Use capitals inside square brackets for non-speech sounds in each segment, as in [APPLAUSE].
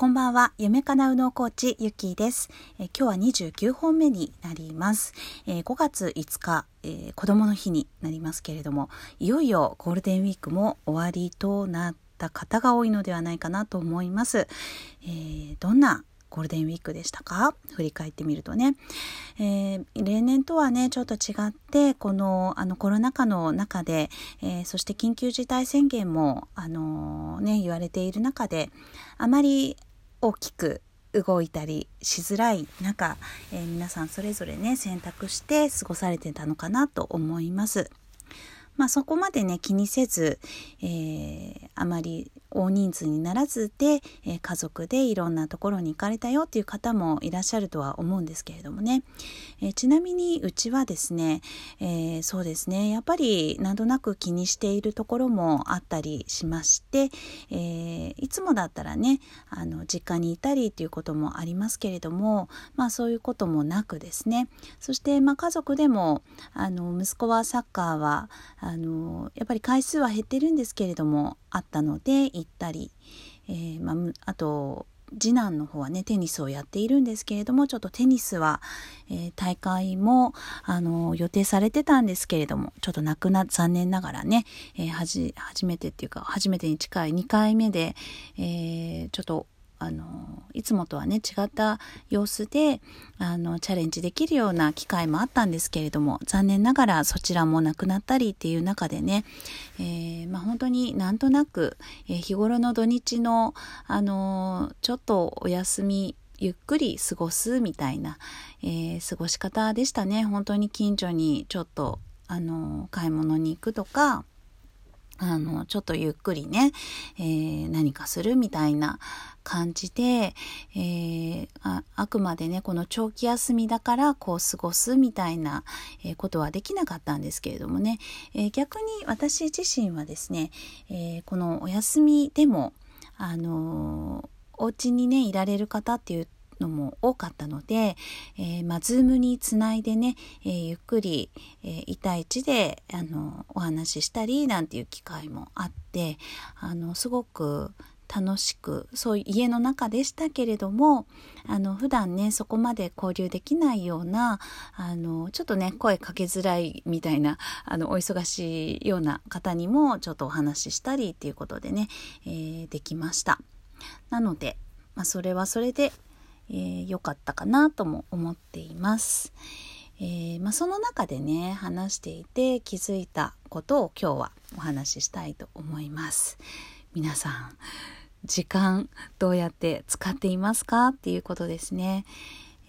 こんばんは。夢かなうのコーチ、ゆきです、え今日は29本目になります。え、5月5日、えー、子供の日になりますけれども、いよいよゴールデンウィークも終わりとなった方が多いのではないかなと思います。えー、どんなゴールデンウィークでしたか？振り返ってみるとね、えー、例年とはねちょっと違ってこのあのコロナ禍の中で、えー、そして緊急事態宣言もあのー、ね言われている中であまり大きく動いたりしづらい中、えー、皆さんそれぞれね選択して過ごされてたのかなと思います。まあそこまでね気にせず、えー、あまり大人数にならずで、え、家族でいろんなところに行かれたよっていう方もいらっしゃるとは思うんですけれどもね、え、ちなみにうちはですね、えー、そうですねやっぱりなんとなく気にしているところもあったりしまして、えいつもだったらねあの実家にいたりっていうこともありますけれどもまあそういうこともなくですね。そして、まあ、家族でもあの息子はサッカーはあのやっぱり回数は減ってるんですけれどもあったので行ったり、えー、まあ、あと次男の方はねテニスをやっているんですけれどもちょっとテニスは、えー、大会もあの予定されてたんですけれどもちょっとなくな残念ながらね、えー、初めてっていうか初めてに近い2回目で、えー、ちょっとあのいつもとはね違った様子であのチャレンジできるような機会もあったんですけれども残念ながらそちらもなくなったりっていう中でね、えー、まあ、本当になんとなく、えー、日頃の土日のあのちょっとお休みゆっくり過ごすみたいな、えー、過ごし方でしたね。本当に近所にちょっとあの買い物に行くとかあの、ちょっとゆっくりね、えー、何かするみたいな感じで、えー、ああくまでね、この長期休みだからこう過ごすみたいな、ことはできなかったんですけれどもね、えー、逆に私自身はですね、えこのお休みでも、あのお家にね、いられる方っていうのも多かったので、えー、まあ、ズームにつないでね、えー、ゆっくり、えー、1対1で、あの、お話ししたりなんていう機会もあって、あの、すごく楽しくそういう家の中でしたけれどもあの普段ねそこまで交流できないようなあのちょっとね声かけづらいみたいなあのお忙しいような方にもちょっとお話ししたりっていうことでね、えー、できました。なので、まあ、それはそれで良、えー、かったかなとも思っています。えー、まあ、その中でね話していて気づいたことを今日はお話ししたいと思います。皆さん時間どうやって使っていますか？っていうことですね。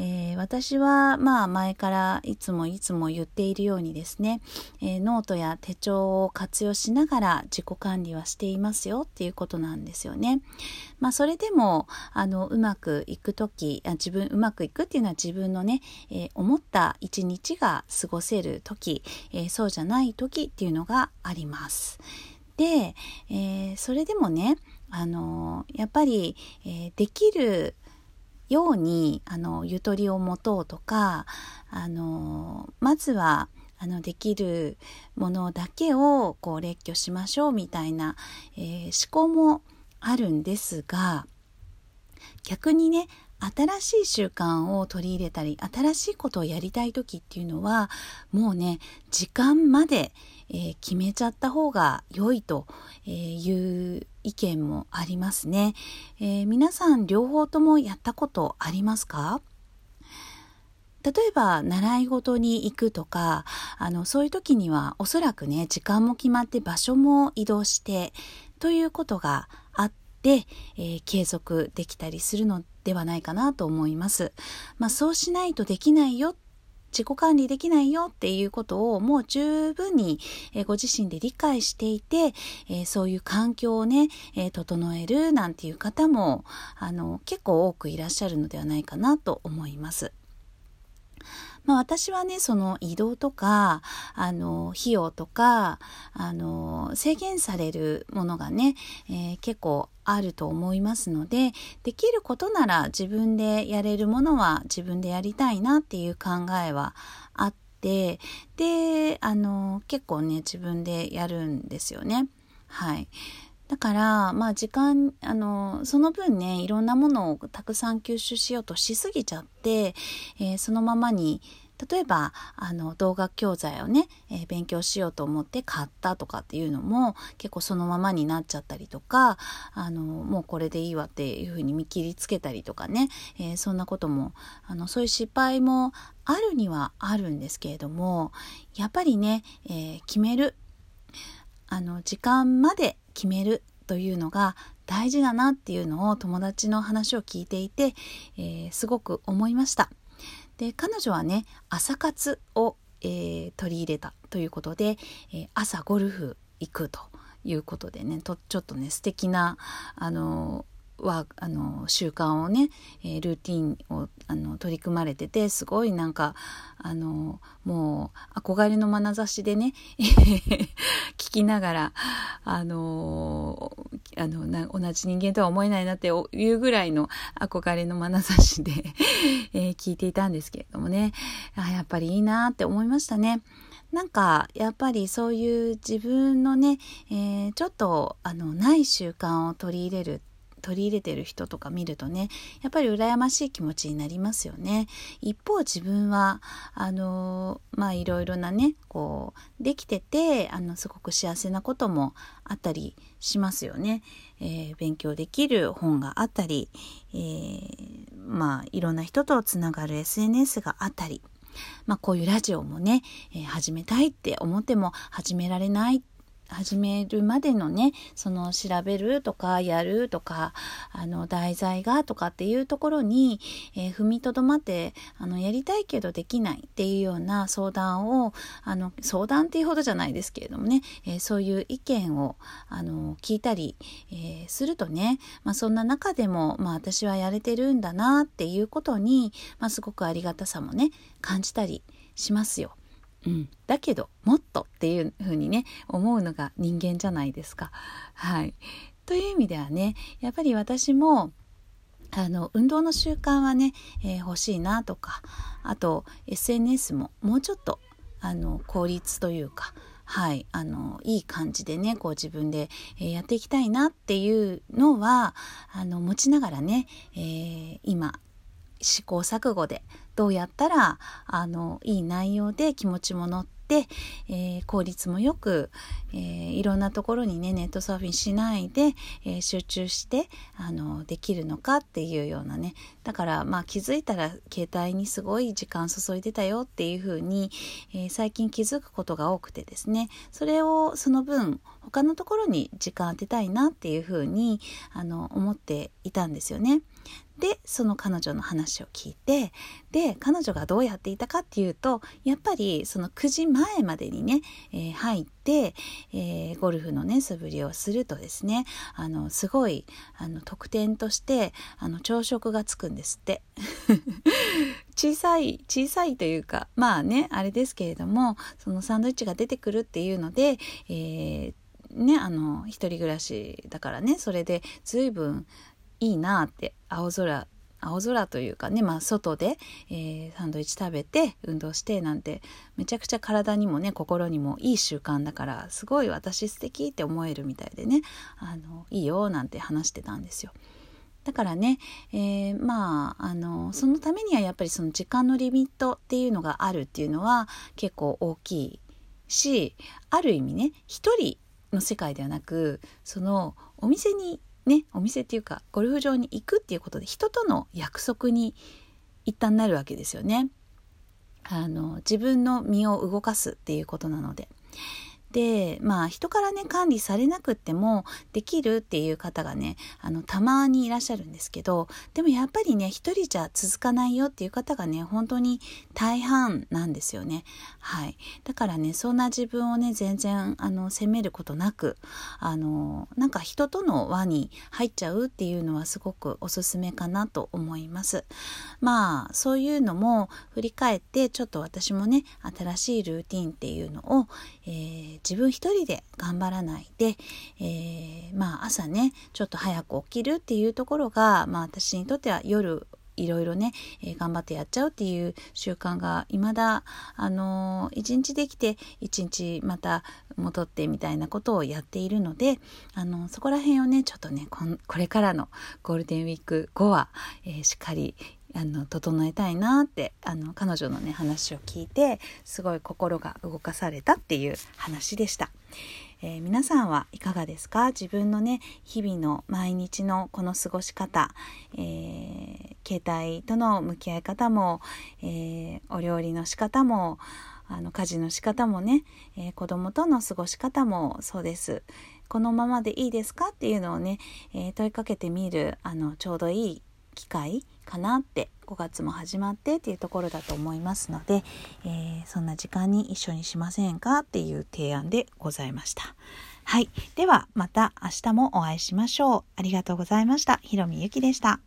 えー、私はまあ前からいつもいつも言っているようにですね、えー、ノートや手帳を活用しながら自己管理はしていますよっていうことなんですよね。まあそれでもあのうまくいく時あ自分うまくいくっていうのは自分のね、えー、思った一日が過ごせる時、えそうじゃない時っていうのがあります。で、えそれでもねあのやっぱり、えできるようにあのゆとりを持とうとかあのまずはあのできるものだけをこう列挙しましょうみたいな、えー、思考もあるんですが逆にね新しい習慣を取り入れたり新しいことをやりたい時っていうのはもうね時間まで、えー、決めちゃった方が良いという意見もありますね、えー、皆さん両方ともやったことありますか？例えば習い事に行くとかあのそういう時にはおそらくね時間も決まって場所も移動してということがあって、えー、継続できたりするのではないかなと思います。まあ、そうしないとできないよ自己管理できないよっていうことをもう十分に、ご自身で理解していて、そういう環境をね、整えるなんていう方もあの結構多くいらっしゃるのではないかなと思います。まあ、私はねその移動とかあの費用とかあの制限されるものがね、えー、結構あると思いますのでできることなら自分でやれるものは自分でやりたいなっていう考えはあってであの結構ね自分でやるんですよね。はいだから、まあ時間、あの、その分ね、いろんなものをたくさん吸収しようとしすぎちゃって、えー、そのままに、例えば、あの、動画教材をね、えー、勉強しようと思って買ったとかっていうのも、結構そのままになっちゃったりとか、あの、もうこれでいいわっていうふうに見切りつけたりとかね、えー、そんなことも、あの、そういう失敗もあるにはあるんですけれども、やっぱりね、え、決める。あの、時間まで決めるというのが大事だなっていうのを友達の話を聞いていて、えー、すごく思いました。で彼女はね朝活を、えー、取り入れたということで、えー、朝ゴルフ行くということでねとちょっとね素敵なあのはあの習慣をね、えー、ルーティンをあの取り組まれててすごいなんかあのもう憧れの眼差しでね [LAUGHS] 聞きながらあのあのな同じ人間とは思えないなっていうぐらいの憧れの眼差しで [LAUGHS] えー、聞いていたんですけれどもねあやっぱりいいなって思いましたね。なんかやっぱりそういう自分のね、えー、ちょっとあのない習慣を取り入れる取り入れてる人とか見るとねやっぱり羨ましい気持ちになりますよね。一方自分はあのまあいろいろなねこうできててあのすごく幸せなこともあったりしますよね、えー、勉強できる本があったり、えー、まあいろんな人とつながる SNS があったりまあこういうラジオもね、えー、始めたいって思っても始められない始めるまでのねその調べるとかやるとかあの題材がとかっていうところに、えー、踏みとどまってあのやりたいけどできないっていうような相談をあの相談っていうほどじゃないですけれどもね、えー、そういう意見をあの聞いたり、えー、するとね、まあ、そんな中でも、まあ、私はやれてるんだなっていうことに、まあ、すごくありがたさもね感じたりしますよ。うん、だけどもっとっていうふうにね思うのが人間じゃないですか。はい、という意味ではねやっぱり私もあの運動の習慣はね、えー、欲しいなとかあと SNS ももうちょっとあの効率というかはい、あのいい感じでねこう自分で、えー、やっていきたいなっていうのはあの持ちながらね、えー、今試行錯誤でどうやったらあのいい内容で気持ちも乗って、えー、効率もよく、えー、いろんなところにねネットサーフィンしないで、えー、集中してあのできるのかっていうようなねだからまあ気づいたら携帯にすごい時間注いでたよっていうふうに、え最近気づくことが多くてですねそれをその分他のところに時間当てたいなっていうふうにあの思っていたんですよね。でその彼女の話を聞いてで彼女がどうやっていたかっていうとやっぱりその9時前までにね、えー、入って、えー、ゴルフのね素振りをするとですねあのすごいあの特典としてあの朝食がつくんですって。[LAUGHS] 小さい小さいというかまあねあれですけれどもそのサンドイッチが出てくるっていうので、えーね、あの一人暮らしだからねそれで随分いいなって青空青空というかね、まあ、外で、えー、サンドイッチ食べて運動してなんてめちゃくちゃ体にもね心にもいい習慣だからすごい私素敵って思えるみたいでねあのいいよなんて話してたんですよ。だからね、えー、まああのそのためにはやっぱりその時間のリミットっていうのがあるっていうのは結構大きいしある意味ね一人の世界ではなくそのお店にねお店っていうかゴルフ場に行くっていうことで人との約束に一旦なるわけですよね。あの自分の身を動かすっていうことなので。でまあ人からね管理されなくってもできるっていう方がねあのたまにいらっしゃるんですけどでもやっぱりね一人じゃ続かないよっていう方がね本当に大半なんですよね。はい。だからねそんな自分をね全然あの責めることなくあのなんか人との輪に入っちゃうっていうのはすごくおすすめかなと思います。まあそういうのも振り返ってちょっと私もね新しいルーティンっていうのを、えー自分一人で頑張らないで、えー、まあ朝ねちょっと早く起きるっていうところが、まあ、私にとっては夜いろいろね、えー、頑張ってやっちゃうっていう習慣が未だ、あのー、一日できて一日また戻ってみたいなことをやっているので、あのー、そこら辺をね、ちょっとね、これからのゴールデンウィーク後は、えー、しっかりあの整えたいなってあの彼女のね話を聞いてすごい心が動かされたっていう話でした。えー、皆さんはいかがですか？自分のね日々の毎日のこの過ごし方、えー、携帯との向き合い方も、えー、お料理の仕方もあの家事の仕方もね、えー、子供との過ごし方もそうです。このままでいいですか？っていうのをね、え問いかけてみるあのちょうどいい機会かなって5月も始まってっていうところだと思いますので、えー、そんな時間に一緒にしませんかっていう提案でございました。はい。ではまた明日もお会いしましょう。ありがとうございました。ひろみゆきでした。